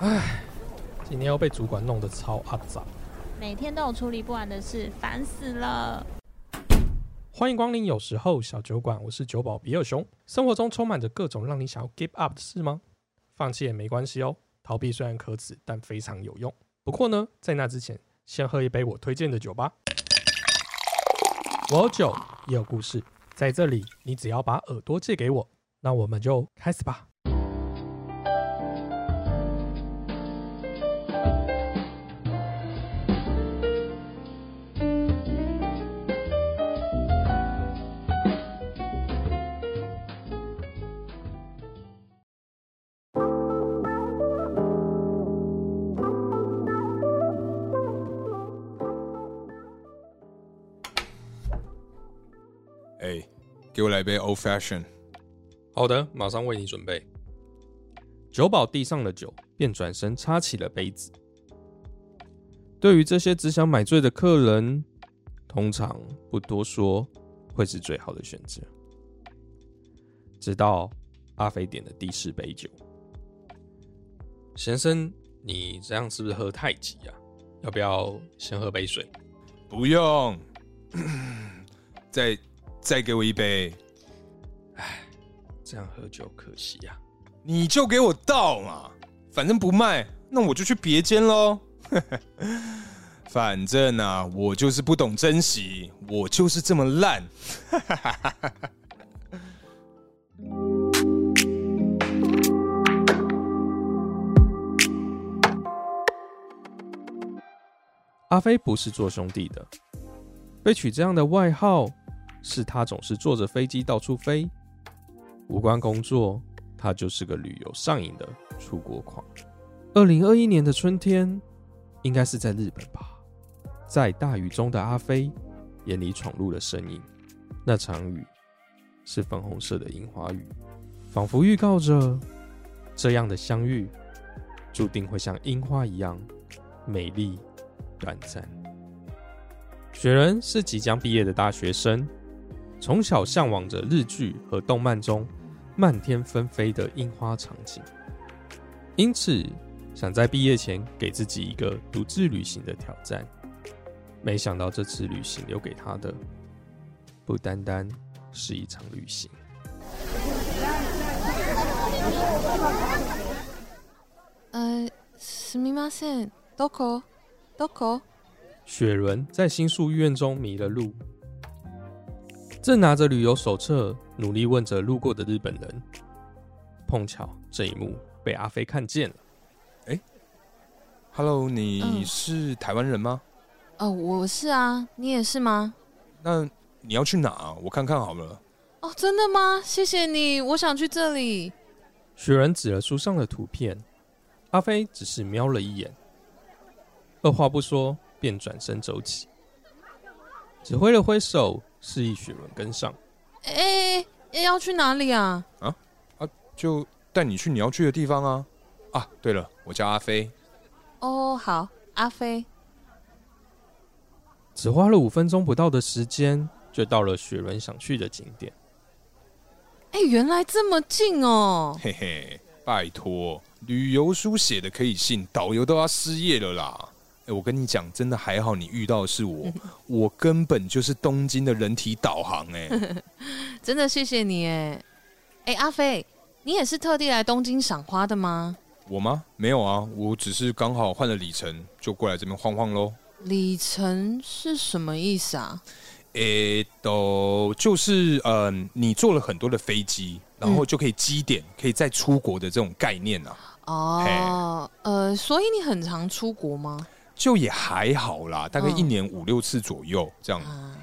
唉，今天又被主管弄得超阿杂。每天都有处理不完的事，烦死了。欢迎光临，有时候小酒馆，我是酒保比尔熊。生活中充满着各种让你想要 give up 的事吗？放弃也没关系哦，逃避虽然可耻，但非常有用。不过呢，在那之前，先喝一杯我推荐的酒吧。我有酒，也有故事，在这里，你只要把耳朵借给我，那我们就开始吧。给我来杯 Old Fashion。好的，马上为你准备。酒保递上了酒，便转身插起了杯子。对于这些只想买醉的客人，通常不多说会是最好的选择。直到阿飞点的第四杯酒，先生，你这样是不是喝太急啊？要不要先喝杯水？不用，再再给我一杯。这样喝酒可惜呀、你就给我倒嘛，反正不卖，那我就去别间喽。反正啊，我就是不懂珍惜，我就是这么烂。阿飞不是做兄弟的，被取这样的外号，是他总是坐着飞机到处飞，无关工作，他就是个旅游上瘾的出国狂。二零二一年的春天，应该是在日本吧，在大雨中的阿飞眼里闯入了身影，那场雨是粉红色的樱花雨，仿佛预告着这样的相遇，注定会像樱花一样美丽。短暂。雪人是即将毕业的大学生，从小向往着日剧和动漫中漫天纷飞的樱花场景，因此想在毕业前给自己一个独自旅行的挑战。没想到这次旅行留给他的，不单单是一场旅行。呃，すみません。どこ？どこ？雪伦在新宿医院中迷了路， 正拿着旅游手册努力问着路过的日本人。碰巧这一幕被阿飞看见了。Hello，你嗯是台湾人吗？哦，我是啊，你也是吗？那你要去哪？我看看好了。哦，真的吗？谢谢你，我想去这里。雪人指了书上的图片，阿飞只是瞄了一眼，二话不说便转身走起，只挥了挥手示意雪伦跟上。哎、哎要去哪里啊？啊就带你去你要去的地方啊。啊，对了，我叫阿飞。哦，好，阿飞。只花了五分钟不到的时间，就到了雪伦想去的景点。哎、原来这么近哦。嘿嘿，拜托，旅游书写的可以信，导游都要失业了啦。哎，我跟你讲，真的还好，你遇到的是我，我根本就是东京的人体导航哎。真的谢谢你哎。哎、阿飞，你也是特地来东京赏花的吗？我吗？没有啊，我只是刚好换了里程，就过来这边晃晃喽。里程是什么意思啊？诶，都就是呃，你坐了很多的飞机，然后就可以积点，可以再出国的这种概念啊，哦，呃，所以你很常出国吗？就也还好啦，大概嗯一年五六次左右这样。啊，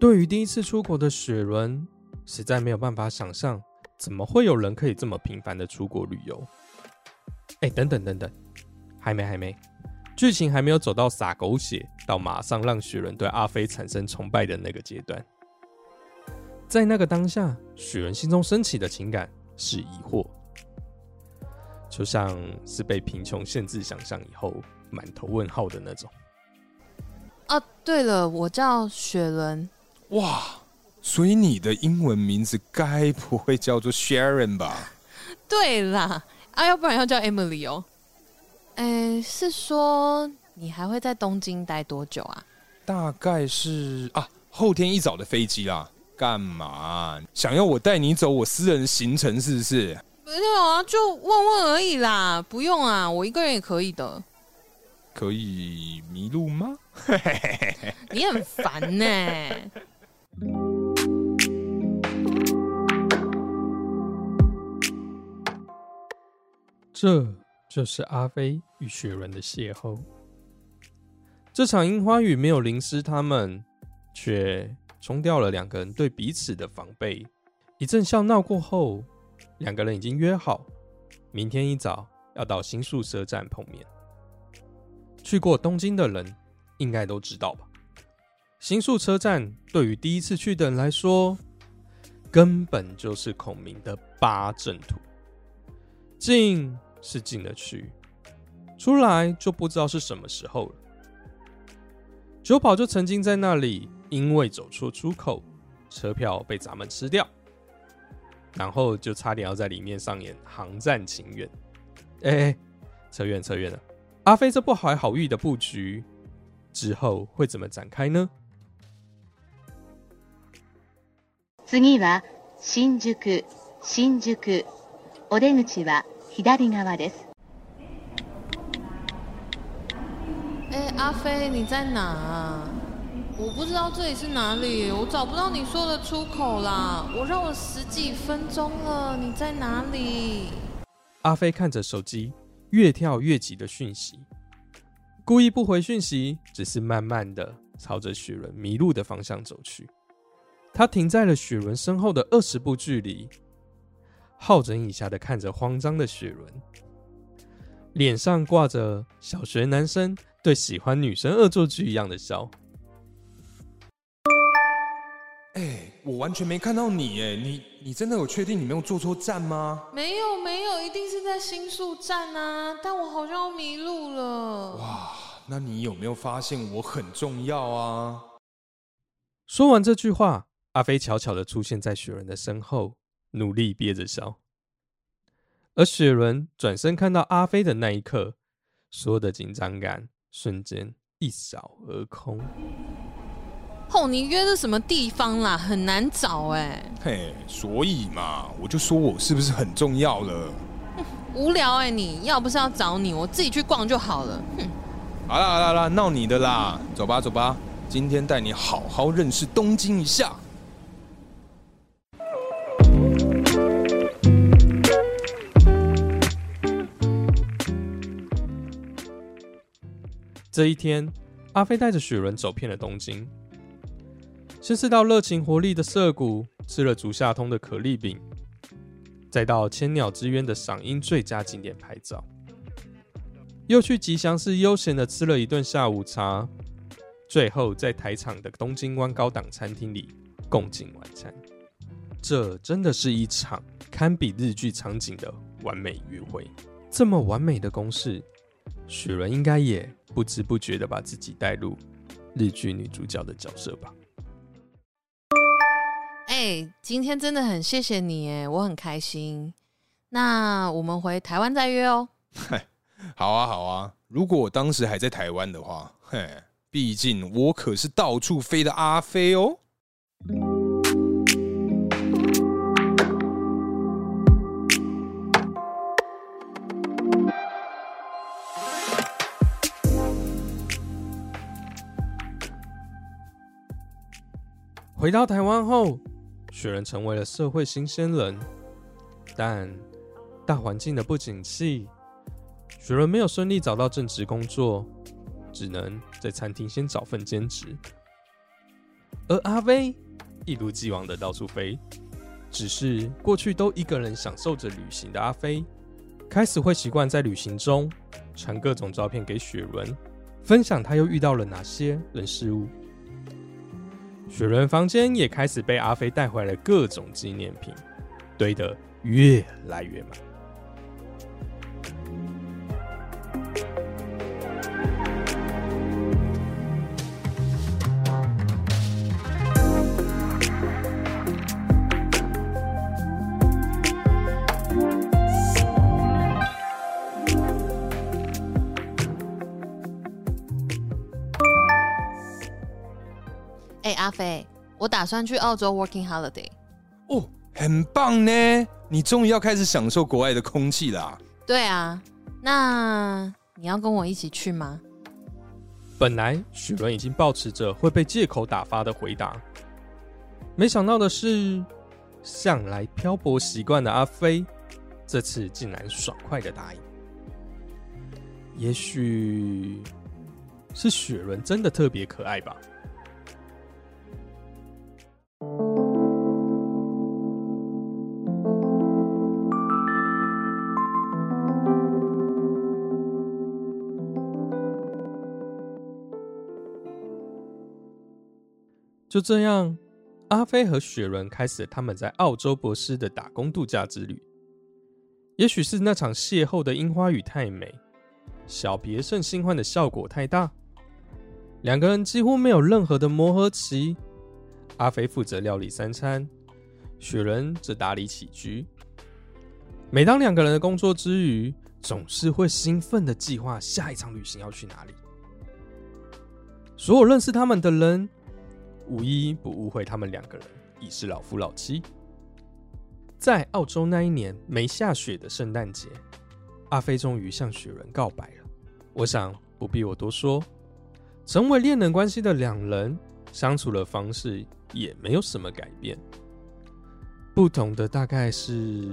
对于第一次出国的雪伦，实在没有办法想象，怎么会有人可以这么频繁的出国旅游？哎，等等等等，还没还没，剧情还没有走到撒狗血到马上让雪伦对阿飞产生崇拜的那个阶段。在那个当下，雪人心中升起的情感是疑惑，就像是被贫穷限制想象以后满头问号的那种。哦，对了，我叫雪伦。哇，所以你的英文名字该不会叫做 Sharon 吧？对啦，啊，要不然要叫 Emily 哦。哎，是说你还会在东京待多久啊？大概是啊，后天一早的飞机啦。干嘛？想要我带你走我私人行程是不是？没有啊，就问问而已啦，不用啊，我一个人也可以的。可以迷路吗？你很烦呢。这就是阿飞与雪人的邂逅。这场樱花雨没有淋湿他们，却。冲掉了两个人对彼此的防备。一阵笑闹过后，两个人已经约好，明天一早要到新宿车站碰面。去过东京的人应该都知道吧？新宿车站对于第一次去的人来说，根本就是孔明的八阵图。进是进得去，出来就不知道是什么时候了。九保就曾经在那里。因为走错出口，车票被咱们吃掉，然后就差点要在里面上演航战情缘。哎，扯远扯远了。阿飞这不怀好意的布局之后会怎么展开呢？次は新宿新宿お出口は左側です。哎，阿飞你在哪？ 我不知道这里是哪里，我找不到你说的出口啦！我绕了十几分钟了，你在哪里？阿飞看着手机，越跳越急的讯息，故意不回讯息，只是慢慢的朝着雪伦迷路的方向走去。他停在了雪伦身后的二十步距离，好整以暇的看着慌张的雪伦，脸上挂着小学男生对喜欢女生恶作剧一样的笑。我完全没看到你哎，你你真的有确定你没有坐错站吗？没有没有，一定是在新宿站啊！但我好像迷路了。哇，那你有没有发现我很重要啊？说完这句话，阿飞悄悄的出现在雪人的身后，努力憋着笑。而雪人转身看到阿飞的那一刻，所有的紧张感瞬间一扫而空。哦，你约的什么地方啦？很难找哎。嘿，所以嘛，我就说我是不是很重要了？无聊哎，你要不是要找你，我自己去逛就好了。哼，好啦好啦啦，闹你的啦，走吧走吧，今天带你好好认识东京一下。这一天，阿飞带着雪人走遍了东京。先是到热情活力的涩谷吃了竹下通的可丽饼，再到千鸟之渊的赏樱最佳景点拍照，又去吉祥寺悠闲的吃了一顿下午茶，最后在台场的东京湾高档餐厅里共进晚餐。这真的是一场堪比日剧场景的完美约会。这么完美的公式，雪伦应该也不知不觉的把自己带入日剧女主角的角色吧。哎，今天真的很谢谢你哎，我很开心。那我们回台湾再约哦。好啊，好啊。如果我当时还在台湾的话，嘿，毕竟我可是到处飞的阿飞哦。回到台湾后。雪人成为了社会新鲜人，但大环境的不景气，雪人没有顺利找到正职工作，只能在餐厅先找份兼职。而阿飞一如既往的到处飞，只是过去都一个人享受着旅行的阿飞，开始会习惯在旅行中传各种照片给雪人，分享他又遇到了哪些人事物。雪人房间也开始被阿飞带回来各种纪念品，堆得越来越满。打算去澳洲 working holiday。哦，很棒呢！你终于要开始享受国外的空气啦。对啊，那你要跟我一起去吗？本来许伦已经抱持着会被借口打发的回答，没想到的是，向来漂泊习惯的阿飞，这次竟然爽快的答应。也许是雪伦真的特别可爱吧。就这样，阿飞和雪伦开始了他们在澳洲博士的打工度假之旅。也许是那场邂逅的樱花雨太美，小别胜新欢的效果太大，两个人几乎没有任何的磨合期。阿飞负责料理三餐，雪伦则打理起居。每当两个人的工作之余，总是会兴奋的计划下一场旅行要去哪里。所有认识他们的人。无一不误会他们两个人已是老夫老妻。在澳洲那一年没下雪的圣诞节，阿飞终于向雪人告白了。我想不必我多说，成为恋人关系的两人相处的方式也没有什么改变，不同的大概是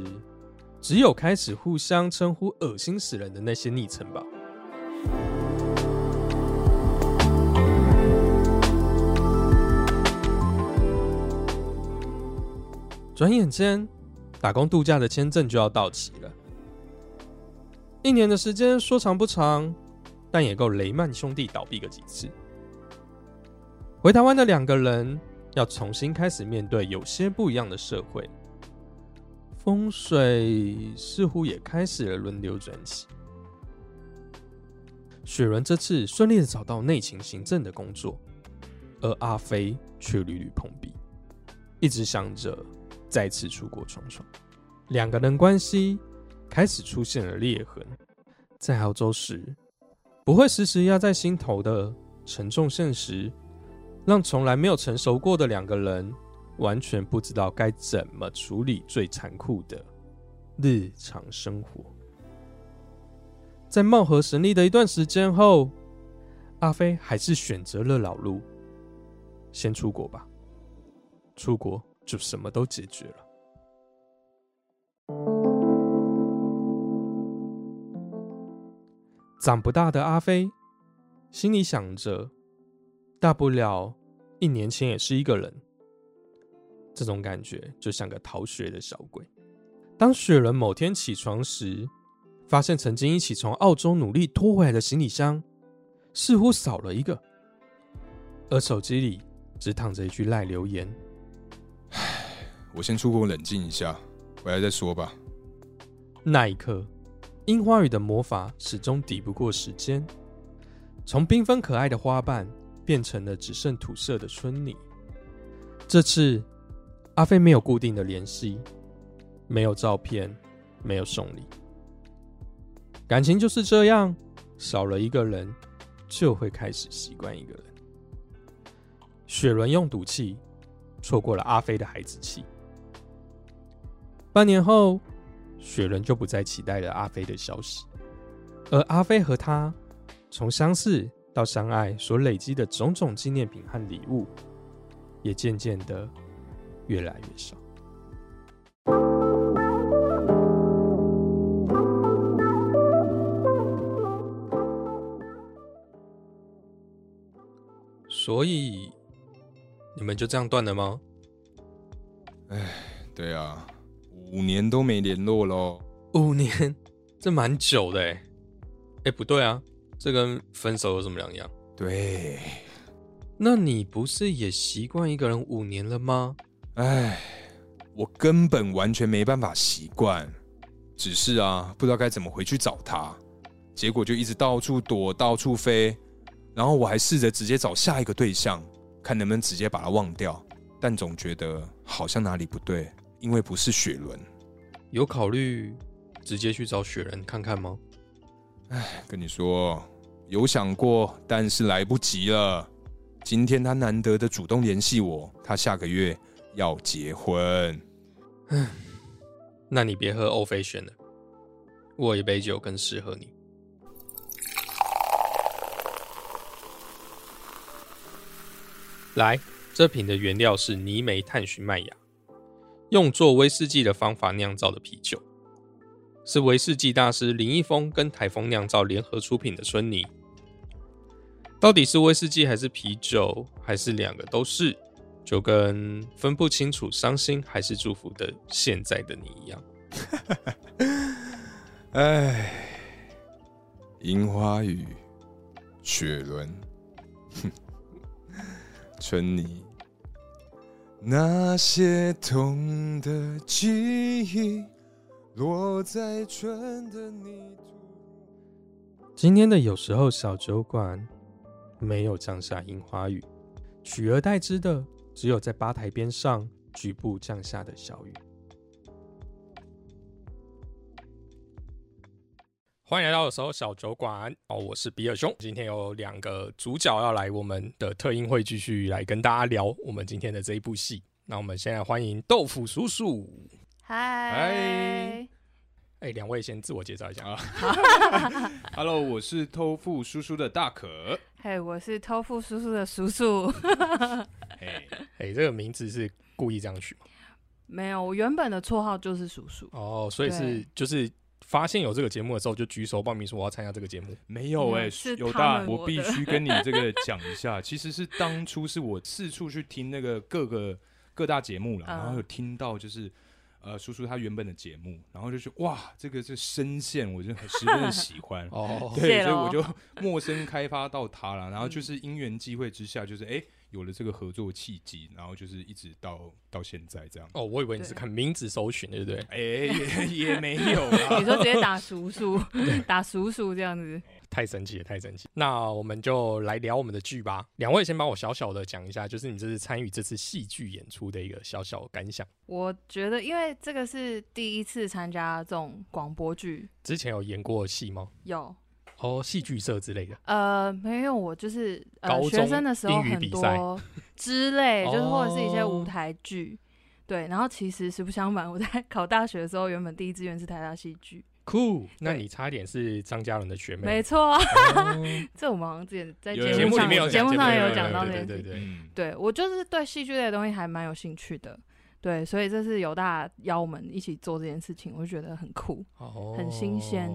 只有开始互相称呼恶心死人的那些昵称吧。转眼间，打工度假的签证就要到期了。一年的时间说长不长，但也够雷曼兄弟倒闭个几次。回台湾的两个人要重新开始面对有些不一样的社会，风水似乎也开始了轮流转起。雪伦这次顺利的找到内勤行政的工作，而阿飞却屡屡碰壁，一直想着。再次出国闯闯，两个人关系开始出现了裂痕。在澳洲时，不会时时压在心头的沉重现实，让从来没有成熟过的两个人完全不知道该怎么处理最残酷的日常生活。在貌合神离的一段时间后，阿飞还是选择了老路，先出国吧。出国。就什么都解决了。长不大的阿飞心里想着，大不了一年前也是一个人。这种感觉就像个逃学的小鬼。当雪人某天起床时，发现曾经一起从澳洲努力拖回来的行李箱似乎少了一个，而手机里只躺着一句赖留言。我先出国冷静一下，回来再说吧。那一刻，樱花雨的魔法始终抵不过时间，从缤纷可爱的花瓣变成了只剩土色的春泥。这次，阿飞没有固定的联系，没有照片，没有送礼。感情就是这样，少了一个人，就会开始习惯一个人。雪伦用赌气，错过了阿飞的孩子气。半年后，雪人就不再期待了阿飞的消息，而阿飞和他从相识到相爱所累积的种种纪念品和礼物，也渐渐的越来越少。所以，你们就这样断了吗？哎，对啊。五年都没联络喽？五年，这蛮久的哎。哎，不对啊，这跟分手有什么两样？对，那你不是也习惯一个人五年了吗？哎，我根本完全没办法习惯。只是啊，不知道该怎么回去找他，结果就一直到处躲，到处飞。然后我还试着直接找下一个对象，看能不能直接把他忘掉，但总觉得好像哪里不对。因为不是雪伦，有考虑直接去找雪人看看吗？哎，跟你说，有想过，但是来不及了。今天他难得的主动联系我，他下个月要结婚。那你别喝欧菲选了，我有一杯酒更适合你。来，这瓶的原料是泥煤碳熏麦芽，用做威士忌的方法酿造的啤酒，是威士忌大师林一峰跟台风酿造联合出品的春泥。到底是威士忌还是啤酒，还是两个都是？就跟分不清楚伤心还是祝福的现在的你一样。唉，樱花雨，雪轮，哼，春泥，那些痛的记忆落在春的泥土。今天的有时候小酒馆没有降下樱花雨，取而代之的只有在吧台边上局部降下的小雨。欢迎来到的时候小酒馆哦，我是比尔兄。今天有两个主角要来我们的特映会，继续来跟大家聊我们今天的这一部戏。那我们现在欢迎豆腐叔叔。嗨，哎，两位先自我介绍一下啊。Hello，我是偷富叔叔的大可。嘿，我是偷富叔叔的叔叔。嘿，哎，这个名字是故意这样取吗？没有，我原本的绰号就是叔叔。哦，所以是对就是发现有这个节目的时候，就举手报名说我要参加这个节目。没有哎、有大，我必须跟你 这个讲一下，其实是当初是我四处去听那个各个各大节目了，嗯。然后有听到就是。呃，叔叔他原本的节目，然后就是哇，这个这声线我就很十分的喜欢，哦，对，所以我就陌生开发到他了，然后就是因缘际会之下，就是哎、有了这个合作契机，然后就是一直到到现在这样。哦，我以为你是看名字搜寻，对不对？哎、也也没有啦 你，说直接打 叔叔，打叔叔这样子。太神奇了，太神奇！那我们就来聊我们的剧吧。两位先帮我小小的讲一下，就是你这次参与这次戏剧演出的一个小小感想。我觉得，因为这个是第一次参加这种广播剧，之前有演过戏吗？有哦，戏剧社之类的。呃没有，我就是呃高中学生的时候很多之类，就是或者是一些哦舞台剧。对，然后其实实不相瞒，我在 考大学的时候，原本第一志愿是台大戏剧，酷，那你差点是张嘉伦的学妹。没错，哦这我们好像之前在节节目上目有节目上也有讲到对这件事情。对对 对。嗯，对我就是对戏剧类的东西还蛮有兴趣的，对，所以这次有大家邀我们一起做这件事情，我就觉得很酷，哦很新鲜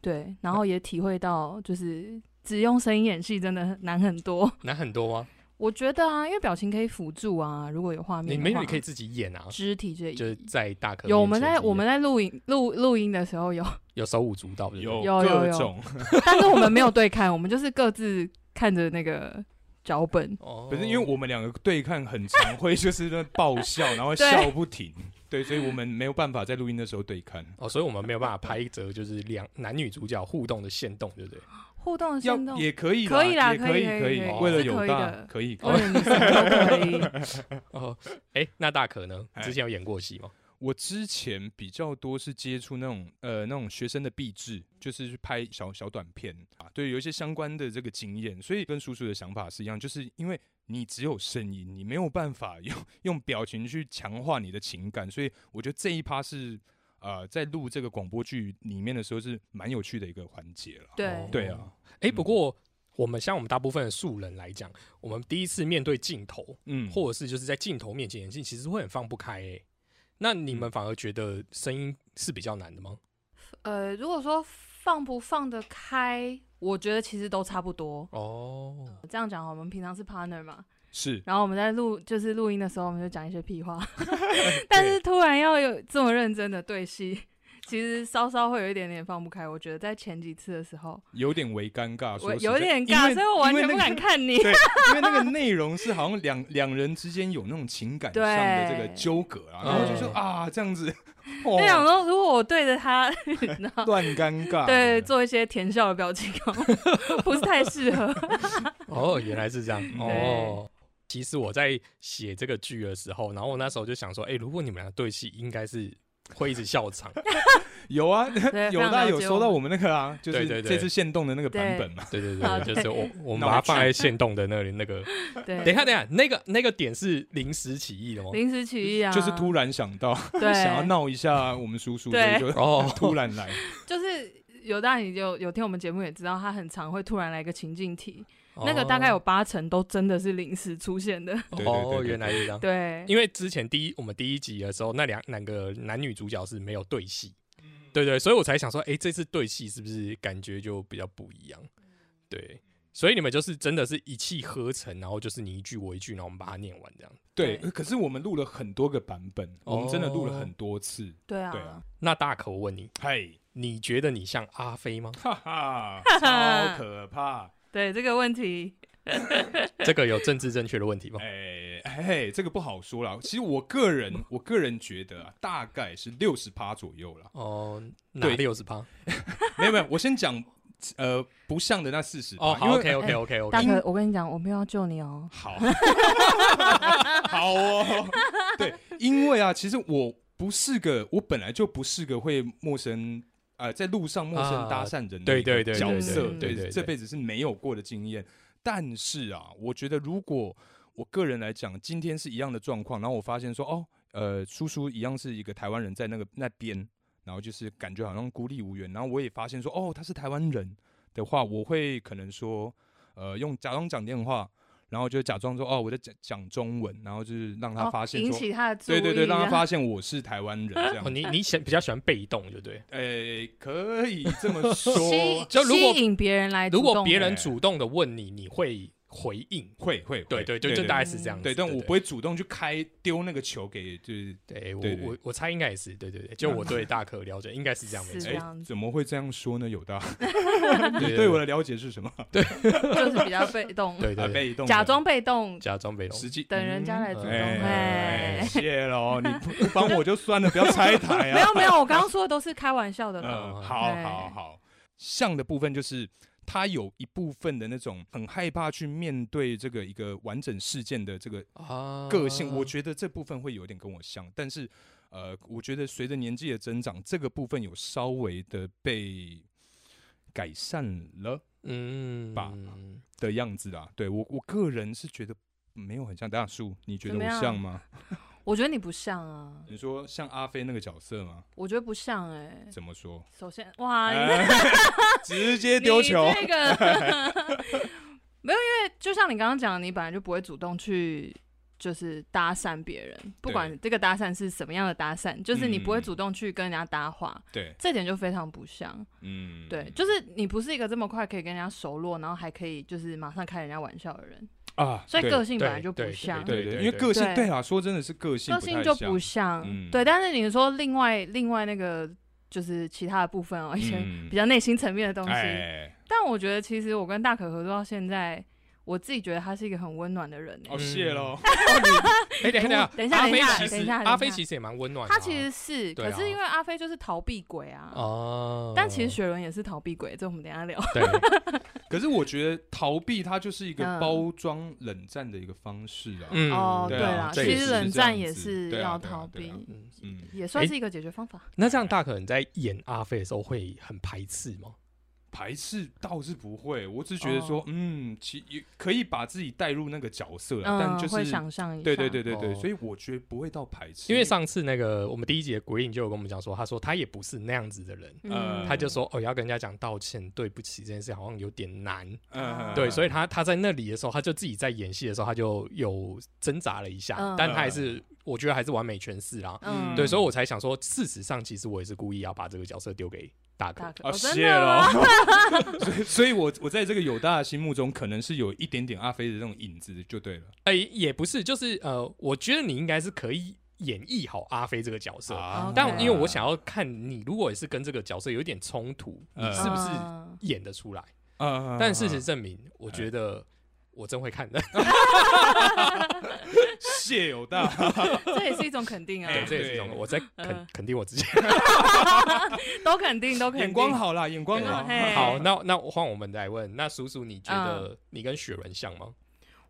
对，然后也体会到就是只用声音演戏真的难很多。难很多吗？我觉得啊，因为表情可以辅助啊，如果有画面你没有，你可以自己演啊，肢体这就是在大可有我们在我们在录影录录音的时候有，有手舞足蹈，对不对？有有有有，但是我们没有对看，我们就是各自看着那个脚本。哦不是因为我们两个对看很常会 就是那爆笑，然后笑不停，对，所以我们没有办法在录音的时候对看。哦，所以我们没有办法拍一则就是两男女主角互动的线动，对不对？互动的要生动，也可以啦，可以啦也可以可以以可以可以，为了是可以有大可以，可以为了女生都可以。哦，哎，那大可呢？哎之前有演过戏吗？我之前比较多是接触那种呃那种学生的壁纸，就是去拍小小短片啊，对，有一些相关的这个经验，所以跟叔叔的想法是一样，就是因为你只有声音，你没有办法用用表情去强化你的情感，所以我觉得这一趴是呃在录这个广播剧里面的时候是蛮有趣的一个环节了。对对啊，哎，不过我们像我们大部分的素人来讲，我们第一次面对镜头，嗯，或者是就是在镜头面前演戏，其实会很放不开哎。那你们反而觉得声音是比较难的吗？呃，如果说放不放得开，我觉得其实都差不多。哦，这样讲，我们平常是 partner 嘛，是。然后我们在录就是录音的时候，我们就讲一些屁话，但是突然要有这么认真的对戏，其实稍稍会有一点点放不开。我觉得在前几次的时候，有点微尴尬，我有点尬，所以我完全不敢看你。对，因为那个内容是好像两两人之间有那种情感上的这个对纠葛啊，然后就说嗯啊这样子，我想哦，说，如果我对着他，乱尴尬，对做一些甜笑的表情，不是太适合。哦，原来是这样嗯哦。其实我在写这个剧的时候，然后我那时候就想说，哎、如果你们俩对戏，应该是会一直笑场。有啊，有 非常了大家有收到我们那个啊，就是这次限动的那个版本嘛。对对啊对，就是我我们把它放在限动的那里那个。对，等一下，等一下，那个那个点是临时起意的吗？临时起意啊，就是突然想到，对 想要闹一下我们叔叔，所对就哦，突然来。就是有大你就有听我们节目也知道，他很常会突然来个情境题，那个哦大概有八成都真的是临时出现的。对对对哦，原来是这样。对，因为之前第一我们第一集的时候，那两两个男女主角是没有对戏，嗯对对，所以我才想说，哎，这次对戏是不是感觉就比较不一样？对，所以你们就是真的是一气呵成，然后就是你一句我一句，然后我们把它念完这样。对，对可是我们录了很多个版本，我们真的录了很多次。对啊，对啊那大可我问你，嘿，你觉得你像阿飞吗？哈哈，超可怕！对这个问题，这个有政治正确的问题吗？哎哎，这个不好说啦。其实我个人，我个人觉得啊，大概是六十趴左右啦。哦，哪对六十趴？没有没有，我先讲呃不像的那四十哦，好 OK OK 大 OK，可，我跟你讲，我没有要救你哦。好，好哦。对，因为啊，其实我不是个，我本来就不是个会陌生。呃，在路上陌生搭讪人的对对对对角色，对对这辈子是没有过的经验。但是啊，我觉得如果我个人来讲，今天是一样的状况，然后我发现说，哦，呃，叔叔一样是一个台湾人，在那个那边，然后就是感觉好像孤立无援，然后我也发现说，哦，他是台湾人的话，我会可能说，呃，用假装讲电话，然后就假装说，哦，我在讲讲中文，然后就是让他哦发现说，引起他的注意，对对对，让他啊发现我是台湾人这样哦，。你你喜比较喜欢被动，对不对？诶、可以这么 说，就如果吸引别人来主如，果别人哎主动的问你，你会回应？会会，会对对对，就大概是这样子。对，但我不会主动去开丢那个球给，就是对我我我猜应该也是，对对对，就我对大可了解，应该是这样没错怎么会这样说呢？有的，对你对我的了解是什么？对 就是比较被动，对对被动假装被动，假装被动。实际等人家来主动。嗯哎，哎，谢喽，你不不帮我就算了，不要拆台啊。没有没有，我刚刚说的都是开玩笑的。嗯，好哎好好，像的部分就是。他有一部分的那种很害怕去面对这个一个完整事件的这个啊个性，我觉得这部分会有点跟我像，但是呃，我觉得随着年纪的增长，这个部分有稍微的被改善了嗯吧的样子啦。对我我个人是觉得没有很像大树，你觉得我像吗？我觉得你不像啊，你说像阿飞那个角色吗？我觉得不像哎。怎么说？首先，哇，你哎 直接丢球，你这个 没有，因为就像你刚刚讲的，你本来就不会主动去就是搭讪别人，不管这个搭讪是什么样的搭讪，就是你不会嗯主动去跟人家搭话，对，这点就非常不像。嗯，对，就是你不是一个这么快可以跟人家熟络，然后还可以就是马上开人家玩笑的人，啊，所以个性本来就不像。对对，对对因为个性对对啊，说真的是个性个性就不像，嗯对。但是你说另外另外那个就是其他的部分哦，一些嗯比较内心层面的东西，哎，但我觉得其实我跟大可合作到现在，我自己觉得他是一个很温暖的人、欸。哦，谢喽。哎，等一下，等一下阿飞等一下其实等一下等一下阿飞其实也蛮温暖的啊。他其实是，可是因为阿飞就是逃避鬼啊。哦，但其实雪伦也是逃避鬼，这我们等一下聊。对，可是我觉得逃避它就是一个嗯包装冷战的一个方式啊。嗯哦，对对啊啦，其实冷战也是要逃避嗯，嗯，也算是一个解决方法。那这样大可能在演阿飞的时候会很排斥吗？排斥倒是不会，我只是觉得说哦，嗯，其也可以把自己带入那个角色啊，但就是想象一下。对对对对对，哦。所以我觉得不会到排斥，因为。上次那个我们第一集的 Green 就有跟我们讲说，他说他也不是那样子的人，嗯，他就说哦要跟人家讲道歉，对不起这件事好像有点难。嗯，对，所以以他他在那里的时候，他就自己在演戏的时候，他就有挣扎了一下，嗯。但他还是我觉得还是完美诠释啦。嗯，对，所以我才想说，事实上其实我也是故意要把这个角色丢给大哥啊，哦谢的喽？。所以，所以我我在这个友大的心目中，可能是有一点点阿飞的那种影子，就对了。哎、也不是，就是呃，我觉得你应该是可以演绎好阿飞这个角色。啊但因为我想要看你，如果也是跟这个角色有一点冲突，你嗯是不是嗯演得出来？啊但事实证明，我觉得我真会看的。谢有大，这也是一种肯定啊，对，这也是一种我在肯嗯肯定我自己。都肯定，都肯定。眼光好啦，眼光好。好，那那换我们来问，那叔叔，你觉得你跟雪人像吗？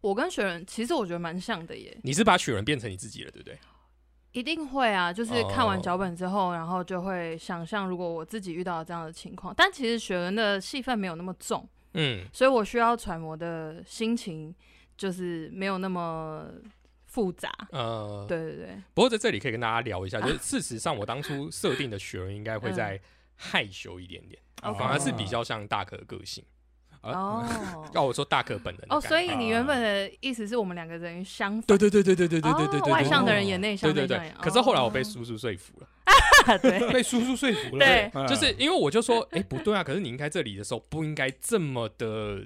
我跟雪人其实我觉得蛮像的耶。你是把雪人变成你自己了，对不对？一定会啊，就是看完哦脚本之后，然后就会想象如果我自己遇到这样的情况，但其实雪人的戏份没有那么重，嗯，所以我需要揣摩的心情就是没有那么复杂。呃，对对对，不过在这里可以跟大家聊一下，就是事实上我当初设定的雪人应该会嗯再害羞一点点，哦反而是比较像大可的个性。啊哦要 我说大可本人的哦，感所以你原本的意思是我们两个人相反，对对对对对对对对对对，哦外向的人对演内向，对对对。可是后来我被哦叔叔说服了，对被叔叔说服了。对嗯就是因为我就说，哎，不对啊，可是你应该这里的时候不应该这么的。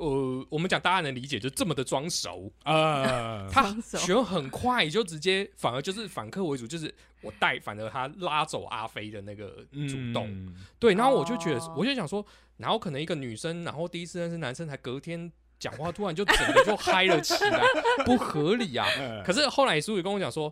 呃，我们讲大家能理解，就这么的装熟，啊，他学很快，就直接反而就是反客为主，就是我带，反而他拉走阿飞的那个主动，嗯对，然后我就觉得，哦。我就想说，然后可能一个女生，然后第一次认识男生，才隔天讲话，突然就整个就嗨了起来，不合理啊！嗯。可是后来苏雨跟我讲说，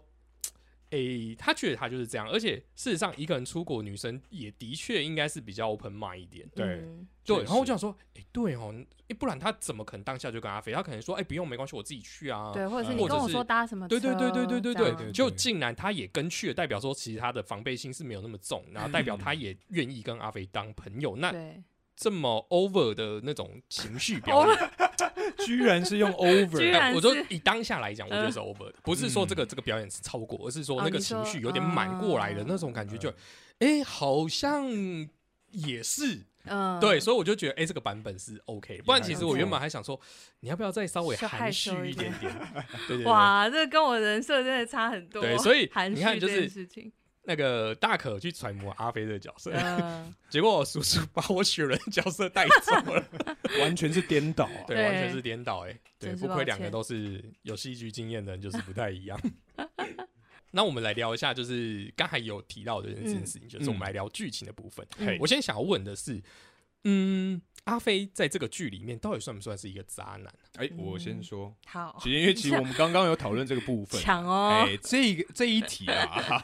诶、他觉得他就是这样，而且事实上，一个人出国，女生也的确应该是比较 open mind 一点。对嗯对，然后我就想说，诶、对哦，诶不然他怎么可能当下就跟阿飞？他可能说，哎、不用，没关系，我自己去啊。对，或者是嗯你跟我说搭什么对对对对对对对就竟然他也跟去了，代表说其实他的防备心是没有那么重，然后代表他也愿意跟阿飞当朋友。那对，这么 over 的那种情绪表演，居然是用 over，我说以当下来讲，我觉得是 over 的，不是说这个这个表演是超过，而是说那个情绪有点满过来的嗯那种感觉，就哎、好像也是。嗯，对，所以我就觉得哎、这个版本是 OK，不然其实我原本还想说，你要不要再稍微含蓄一点一点？点？对对对。哇，这跟我人设真的差很多。对所以含蓄这你看就是件事情，那个大可去揣摩阿飞的角色，嗯，结果我叔叔把我雪人角色带走了，完全是颠倒啊。对，对。完全是颠倒哎、对，真是不愧两个都是有戏剧经验的人，就是不太一样。那我们来聊一下，就是刚才有提到的这件事情，就是我们来聊剧情的部分。嗯。嘿。我先想要问的是，嗯，阿飞在这个剧里面到底算不算是一个渣男？哎，我先说，好，其实因为其实我们刚刚有讨论这个部分，抢哦，哎，这个这一题啊，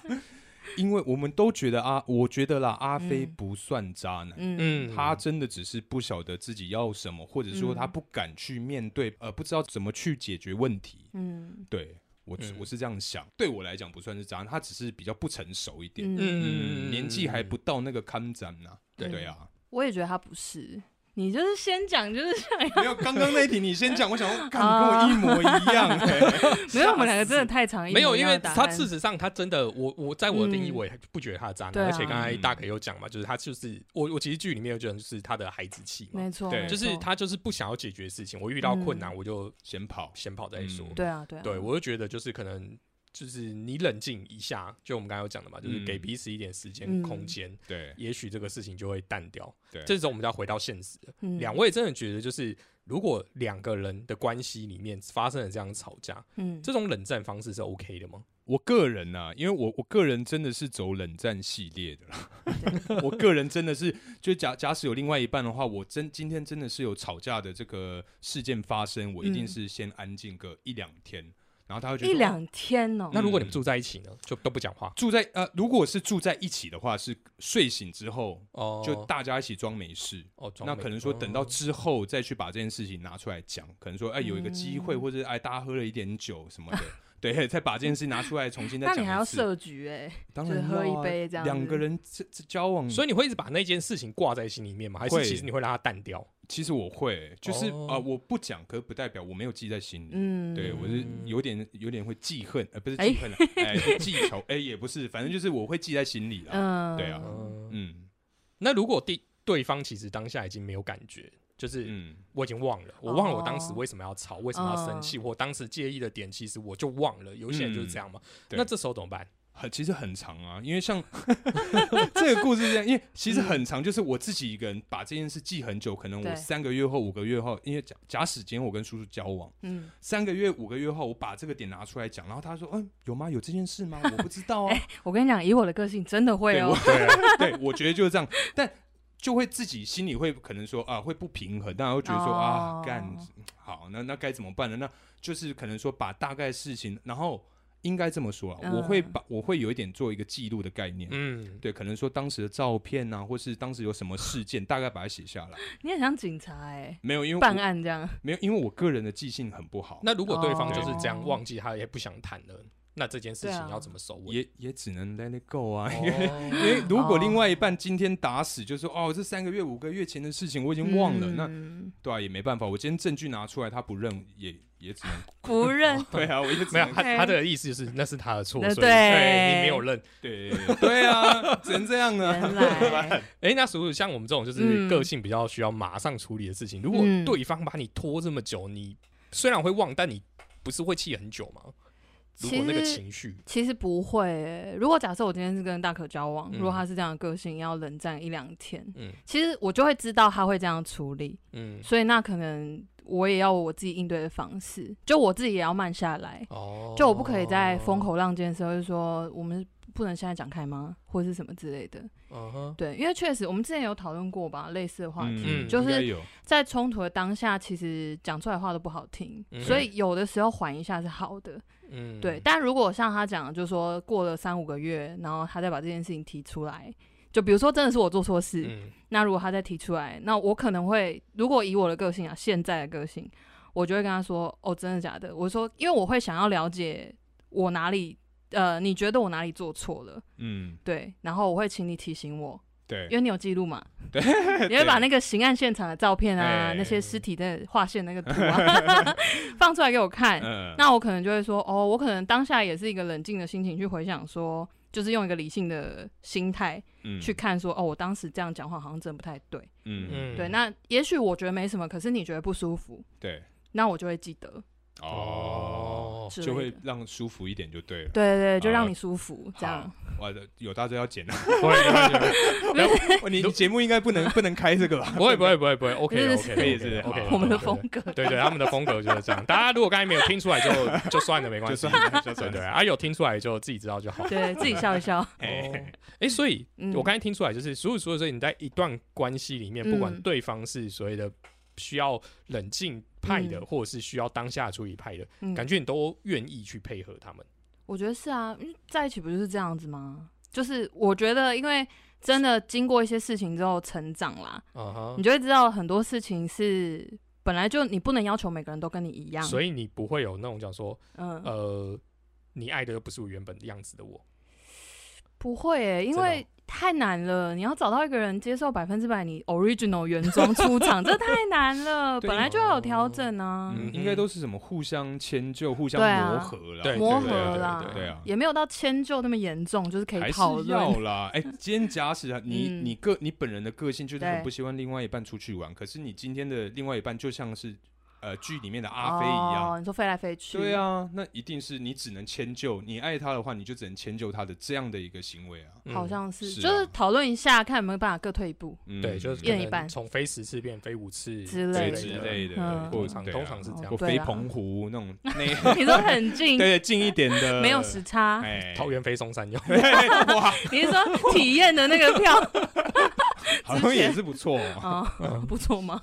因为我们都觉得啊，我觉得啦，阿飞嗯不算渣男。嗯嗯，他真的只是不晓得自己要什么，或者说他嗯不敢去面对，呃，不知道怎么去解决问题。嗯对我，嗯我是这样想。对我来讲不算是渣男，他只是比较不成熟一点，嗯，嗯，年纪还不到那个看展呢。对对啊，我也觉得他不是。你就是先讲，就是 想要。没有刚刚那一题你先讲，我想说，干你跟我一模一样。哎 没有，我们两个真的太长，没有，因为他是事实上他真的，我我在我的定义，嗯。我也不觉得他是渣男，对啊。而且刚才大可有讲嘛，就是他就是我我其实剧里面有觉得就是他的孩子气嘛，没错，对就是他就是不想要解决事情，我遇到困难嗯。我就先跑，先跑再说。嗯。对啊，对啊，对，我就觉得就是可能就是你冷静一下，就我们刚才有讲的嘛，就是嗯。给彼此一点时间嗯。空间，对。也许这个事情就会淡掉。对，这时候我们就要回到现实两位真的觉得，就是如果两个人的关系里面发生了这样的吵架，嗯，这种冷战方式是 OK 的吗？我个人呐、因为我我个人真的是走冷战系列的啦。我个人真的是，就假假使有另外一半的话，我真今天真的是有吵架的这个事件发生，我一定嗯。是先安静个一两天，然后他会觉得一两天哦，那如果你们住在一起呢，就都不讲话。住在呃，如果是住在一起的话，是睡醒之后哦，就大家一起装没事。哦，装那可能说等到哦之后再去把这件事情拿出来讲，可能说哎有一个机会，嗯。或者哎大家喝了一点酒什么的，对，再把这件事情拿出来重新再讲一次。那你还要设局哎，当就是喝一杯这样两个人这这交往，所以你会一直把那件事情挂在心里面吗？还是其实你会让它淡掉？其实我会，就是啊、哦呃我不讲，可不代表我没有记在心里。嗯，对我是有点有点会记恨，呃，不是哎记恨啊，哎，是记仇，哎，也不是，反正就是我会记在心里了。嗯，对啊嗯，嗯那如果对对方其实当下已经没有感觉，就是嗯，我已经忘了，我忘了我当时哦为什么要吵，为什么要生气，或当时介意的点，其实我就忘了。有些人就是这样嘛。对那这时候怎么办？很其实很长啊，因为像这个故事是这样，因为其实很长，就是我自己一个人把这件事记很久，可能我对三个月后、五个月后，因为假假使今天我跟叔叔交往，嗯，三个月、五个月后，我把这个点拿出来讲，然后他说：“嗯，有吗？有这件事吗？我不知道啊。我跟你讲，以我的个性，真的会对，哦我，对对，我觉得就是这样，但就会自己心里会可能说啊，会不平衡，当然会觉得说、啊哦，干好，那那该怎么办呢？那就是可能说把大概事情，然后应该这么说啊，嗯我会把我会有一点做一个记录的概念。嗯，对，可能说当时的照片啊，或是当时有什么事件，大概把它写下来。你很像警察哎，没有，因为办案这样，没有，因为我个人的记性很不好。那如果对方就是这样哦忘记，他也不想谈了，那这件事情要怎么收尾？也也只能 let it go 啊，因为哦 因为如果另外一半今天打死就说哦，这三个月五个月前的事情我已经忘了，那嗯对啊也没办法，我今天证据拿出来他不认，也也只能 不认对啊，我也只没有，他他的意思就是那是他的错，所以对你没有认。对对啊，只能这样啊。原来 哎，那所以像我们这种就是嗯个性比较需要马上处理的事情，如果嗯对方把你拖这么久，你虽然会忘，但你不是会气很久吗？如果那个其实情绪，其实不会欸、如果假设我今天是跟大可交往，嗯。如果他是这样的个性，要冷战一两天，嗯。其实我就会知道他会这样处理，嗯，所以那可能我也要我自己应对的方式，就我自己也要慢下来，哦，就我不可以在风，口浪尖的时候就说我们不能现在讲开吗，或者是什么之类的。嗯哼，对，因为确实我们之前有讨论过吧，类似的话题，嗯就是在冲突的当下，其实讲出来的话都不好听，嗯。所以有的时候缓一下是好的。嗯，对，但如果像他讲的，就是说过了三五个月，然后他再把这件事情提出来，就比如说真的是我做错事，嗯那如果他再提出来，那我可能会，如果以我的个性啊，现在的个性，我就会跟他说，哦，真的假的？我说，因为我会想要了解我哪里，呃，你觉得我哪里做错了？嗯对，然后我会请你提醒我，对。因为你有记录嘛，对，你会把那个刑案现场的照片啊，哎那些尸体的划线那个图啊，放出来给我看。嗯。那我可能就会说，哦，我可能当下也是一个冷静的心情去回想说，就是用一个理性的心态嗯。去看说，哦，我当时这样讲话好像真的不太对。嗯。嗯，对，那也许我觉得没什么，可是你觉得不舒服，对。那我就会记得。哦，就会让舒服一点就对了。对对对，就让你舒服，这样。哇，有大家要剪了，不会 不会你你节目应该不能不能开这个吧？不会不会不会不会，OK OK 可以是 OK，好我们的风格，对对，他们的风格就是这样。大家如果刚才没有听出来，就 就算了，没关系。就算了，就对算了。对啊，有听出来就自己知道就好。对自己笑一笑。哎，哎，所以嗯我刚才听出来，就是所有所有说你在一段关系里面，不管嗯对方是所谓的需要冷静派的，嗯或者是需要当下处理派的，嗯感觉你都愿意去配合他们。我觉得是啊，因为在一起不就是这样子吗？就是我觉得，因为真的经过一些事情之后成长啦，你，就会知道很多事情是本来就你不能要求每个人都跟你一样。所以你不会有那种讲说，嗯，呃，你爱的又不是我原本的样子的我。不会诶、因为太难了，你要找到一个人接受百分之百你 original 原装出场，这太难了。本来就要有调整啊，嗯，应该都是什么互相迁就、互相磨合啦，对磨合啦，对啊。也没有到迁就那么严重，就是可以讨论。要啦。哎，今天假使你嗯。你个你本人的个性就是很不希望另外一半出去玩，可是你今天的另外一半就像是呃剧里面的阿飞一样。哦，你说飞来飞去，对，啊，那一定是你只能迁就，你爱他的话，你就只能迁就他的这样的一个行为啊。嗯好像是，是啊就是讨论一下，看有没有办法各退一步嗯对，就是可一人一半从飞十次变飞五次之类的之类的，嗯通常通常是这样或。飞澎湖那种那 你说很近，对近一点的，没有时差，哎，桃园飞松山用，哇，你是说体验的那个票？好像也是不错哦。哦，不错吗？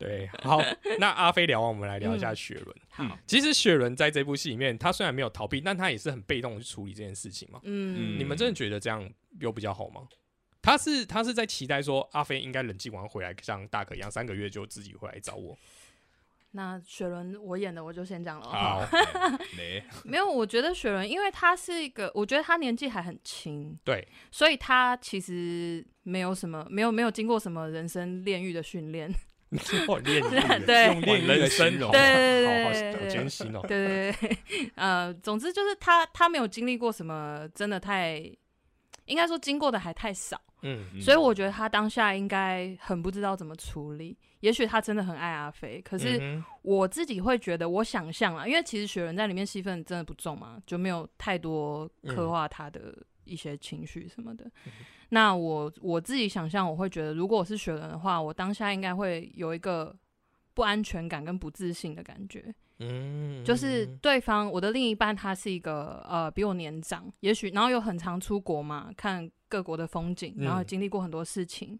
对，好，那阿飞聊完，我们来聊一下雪伦。嗯其实雪伦在这部戏里面，他虽然没有逃避，但他也是很被动的去处理这件事情嘛。嗯，你们真的觉得这样有比较好吗？他是他是在期待说阿飞应该冷静完回来，像大可一样，三个月就自己回来找我。那雪伦我演的我就先讲了哦。好，雷，没有，我觉得雪伦，因为他是一个，我觉得他年纪还很轻，对，所以他其实没有什么，没有没有经过什么人生炼狱的训练。哦，练对。用炼狱来人生形容哦，对对对对好艰辛哦。对对对，呃，总之就是他他没有经历过什么真的太，应该说经过的还太少，嗯嗯。所以我觉得他当下应该很不知道怎么处理。也许他真的很爱阿飞，可是嗯我自己会觉得，我想象啊，因为其实雪人在里面戏份真的不重嘛，就没有太多刻画他的一些情绪什么的。那我我自己想象，我会觉得，如果我是雪人的话，我当下应该会有一个不安全感跟不自信的感觉。嗯就是对方我的另一半，他是一个呃比我年长，也许然后又很常出国嘛，看各国的风景，然后嗯经历过很多事情。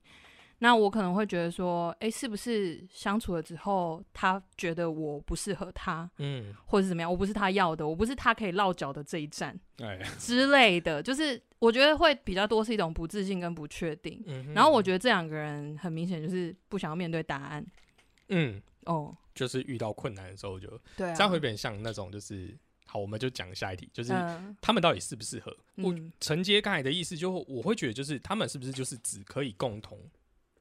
那我可能会觉得说，哎，是不是相处了之后，他觉得我不适合他，嗯或者是怎么样？我不是他要的，我不是他可以落脚的这一站哎，之类的，就是我觉得会比较多是一种不自信跟不确定。嗯然后我觉得这两个人很明显就是不想要面对答案。嗯，哦，就是遇到困难的时候就对啊，这样会有点像那种就是好，我们就讲下一题，就是嗯他们到底适不适合？我嗯承接刚才的意思就，我会觉得就是他们是不是就是只可以共同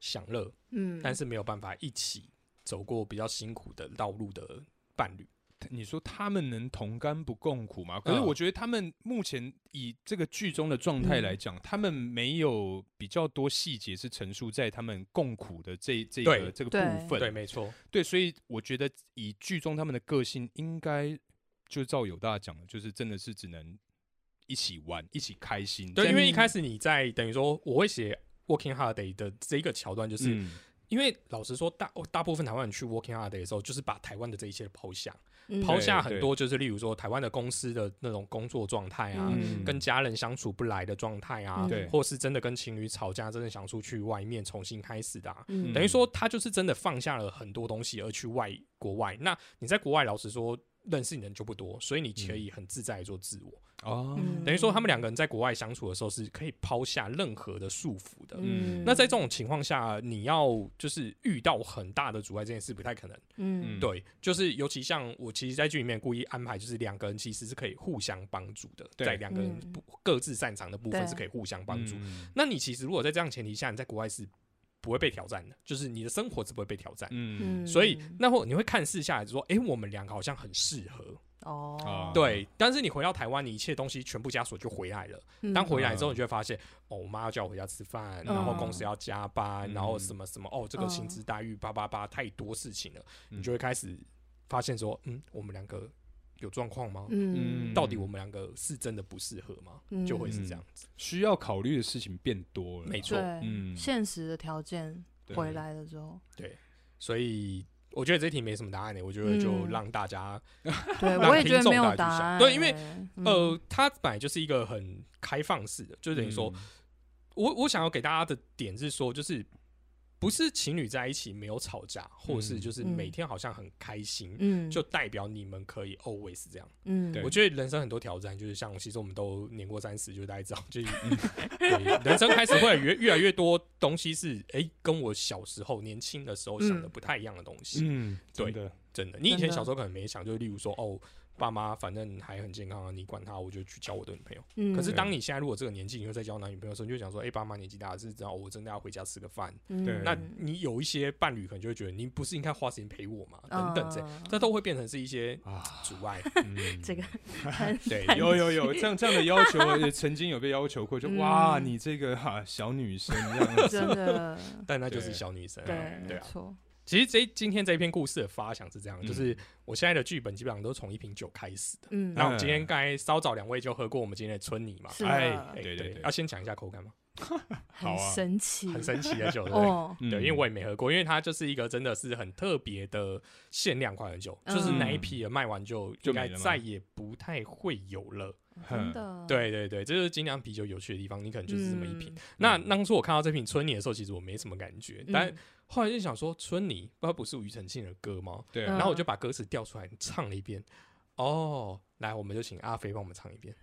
享乐，嗯，但是没有办法一起走过比较辛苦的道路的伴侣？你说他们能同甘不共苦吗？可是嗯我觉得他们目前以这个剧中的状态来讲，他们没有比较多细节是陈述在他们共苦的这这个这个部分。对，没错，对，所以我觉得以剧中他们的个性，应该就照有大讲的，就是真的是只能一起玩，一起开心。对，因为一开始你在等于说我会写 working holiday 的这个桥段，就是、嗯。因为老实说，大大部分台湾人去 working holiday 的时候，就是把台湾的这一切抛下，嗯。抛下对很多就是例如说台湾的公司的那种工作状态啊，嗯。跟家人相处不来的状态啊，嗯。或是真的跟情侣吵架，真的想出去外面重新开始的、啊。嗯。等于说，他就是真的放下了很多东西，而去外国外。那你在国外，老实说，认识你的人就不多，所以你可以很自在地做自我。哦，嗯。等于说，他们两个人在国外相处的时候，是可以抛下任何的束缚的。嗯。那在这种情况下，你要就是遇到很大的阻碍，这件事不太可能。嗯。嗯。对，就是尤其像我，其实，在剧里面故意安排，就是两个人其实是可以互相帮助的，在两个人嗯。不各自擅长的部分是可以互相帮助。嗯。那你其实如果在这样前提下，你在国外是不会被挑战的，就是你的生活是不会被挑战。嗯。所以那会你会看似下来就说，哎、我们两个好像很适合，哦。啊，对。但是你回到台湾，你一切东西全部枷锁就回来了。嗯。当回来之后，你就会发现，哦，我妈要叫我回家吃饭，嗯。然后公司要加班，嗯。然后什么什么，哦，这个薪嗯资待遇八八八，太多事情了，嗯。你就会开始发现说，嗯，我们两个有状况吗？嗯。到底我们两个是真的不适合吗？嗯。就会是这样子。需要考虑的事情变多了，没错。对，嗯。现实的条件对回来了之后，对。所以我觉得这题没什么答案的，我觉得就嗯让大家 对让我也觉得没有答案，想对因为嗯。呃，它本来就是一个很开放式的，就等于说，嗯。我我想要给大家的点是说，就是不是情侣在一起没有吵架，或是嗯就是嗯每天好像很开心，嗯就代表你们可以 always 这样。嗯对我觉得人生很多挑战，就是像其实我们都年过三十，就大家知道，就人生开始会越越来越多东西是哎、跟我小时候年轻的时候想的嗯不太一样的东西。嗯，对真的，真的，你以前小时候可能没想，就例如说哦。爸妈反正还很健康啊，你管他，我就去交我的女朋友。嗯可是当你现在如果这个年纪，你又在交男女朋友的时候，你就想说，哎、爸妈年纪大了，是知道我真的要回家吃个饭。嗯那你有一些伴侣可能就会觉得，你不是应该花时间陪我吗？等等这，啊这都会变成是一些啊，阻碍。嗯 这个对，有有有这样这样的要求，也 曾经有被要求过，就嗯哇，你这个哈小女生这样子，真的但那就是小女生啊。对，对啊。其实这今天这一篇故事的发想是这样，嗯就是我现在的剧本基本上都从一瓶酒开始的。嗯，那我们今天刚才稍早两位就喝过我们今天的春泥嘛，是对对对要先讲一下口感吗？很神奇，很神奇的酒，对不对？哦，嗯对，因为我也没喝过，因为它就是一个真的是很特别的限量款的酒，就是那一批的卖完就应该再也不太会有了。真的，对对对，这就是精酿啤酒有趣的地方，你可能就是这么一瓶。嗯那当初我看到这瓶春泥的时候，其实我没什么感觉，但嗯后来就想说，春泥不知道不是庾澄庆的歌吗？对嗯然后我就把歌词调出来唱了一遍。哦，来，我们就请阿飞帮我们唱一遍。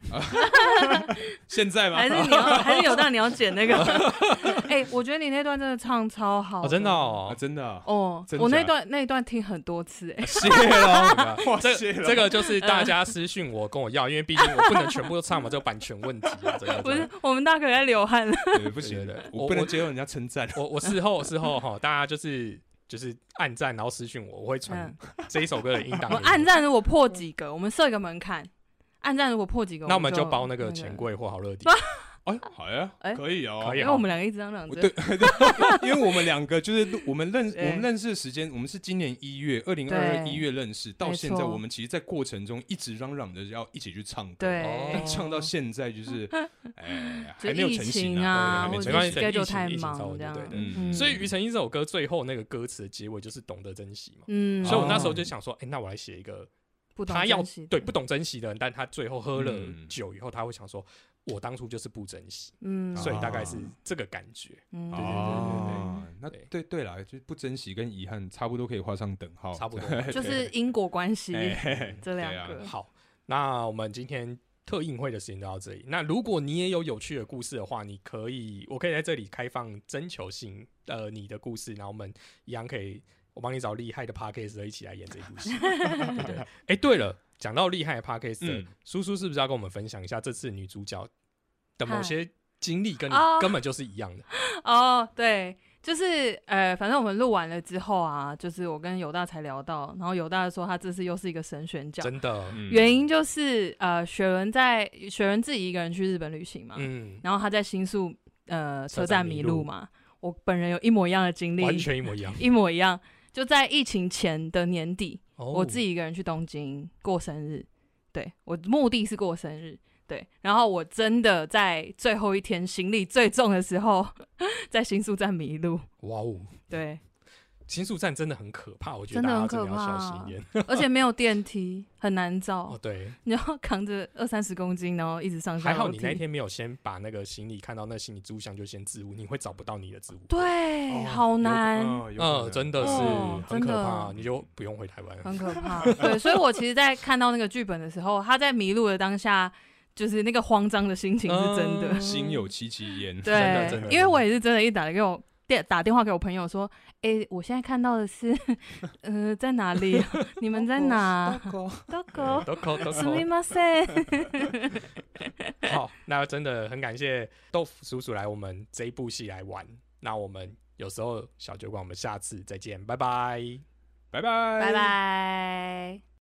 现在吗？还是你要，还是有到你要剪那个？哎，我觉得你那段真的唱超好哦，真的啊，哦，真的啊，哦，真我那假段那一段听很多次，哎，谢了，哇，这，这个就是大家私信我跟我要，因为毕竟我不能全部都唱嘛，这个版权问题啊，这个不是，我们大可在流汗了，对不行对对对，我我我不能接受人家称赞，我我事后事后哈，大家就是就是暗赞，然后私讯我，我会传 这一首歌的音档我你。暗赞如果破几个，我们设一个门槛，暗赞如果破几个，那我们就就包那个钱，柜或好乐迪。哎，好呀，哎可以哦，可以因为我们两个一直这样两对 因为我们两个就是录我们认 我们认识的时间，我们是今年一月，二零二二一月认识，到现在我们其实，在过程中一直嚷嚷着要一起去唱歌，对。唱到现在就是，哎，还没有成型情啊，没关系疫情太疫情稍微忙这样。对所以庾澄庆这首歌最后那个歌词的结尾就是懂得珍惜嘛。嗯，所以我那时候哦。就想说，哎，那我来写一个不懂他要对不懂珍惜的人，但他最后喝了嗯。酒以后，他会想说，我当初就是不珍惜，嗯，所以大概哦。是这个感觉。嗯。对对对哦，那对。对对啦，就不珍惜跟遗憾差不多可以画上等号，差不多。就是因果关系 这两个，好，那我们今天特映会的时间就到这里。那如果你也有有趣的故事的话，你可以，我可以在这里开放征求性，呃，你的故事，然后我们一样可以，我帮你找厉害的 p a r k a s 一起来演这部戏，对 不对？哎、对了，讲到厉害的嗯。叔叔是不是要跟我们分享一下这次女主角的某些经历，跟你哦。根本就是一样的？哦，对，就是呃，反正我们录完了之后啊，就是我跟犹大才聊到，然后犹大说他这次又是一个神选角，真的，嗯。原因就是呃，雪伦在雪伦自己一个人去日本旅行嘛，嗯，然后他在新宿呃车站迷路迷路。嘛，我本人有一模一样的经历，完全一模一样。一模一样，就在疫情前的年底，哦。我自己一个人去东京过生日，对我目的是过生日，对，然后我真的在最后一天行李最重的时候，在新宿站迷路，哇哦，对，新宿站真的很可怕，我觉得真的大家很可真的要小怕心一点。而且没有电梯，很难找哦，，对，你要扛着二三十公斤，然后一直上下还好你那天没有先把那个行李看到那行李置物箱就先置物，你会找不到你的置物。对，哦好难。嗯，能真的是哦很可怕，你就不用回台湾。很可怕。对，所以我其实，在看到那个剧本的时候，他在迷路的当下，就是那个慌张的心情是真的。嗯心有戚戚焉。对，真的真的因为我也是真的，一打给我电打电话给我朋友说，哎、我现在看到的是，呃，在哪里？你们在哪？都狗。都口都すみ口。ません。好，那真的很感谢豆腐叔叔来我们这一部戏来玩。那我们有时候小酒馆，我们下次再见，拜拜。拜拜，拜拜。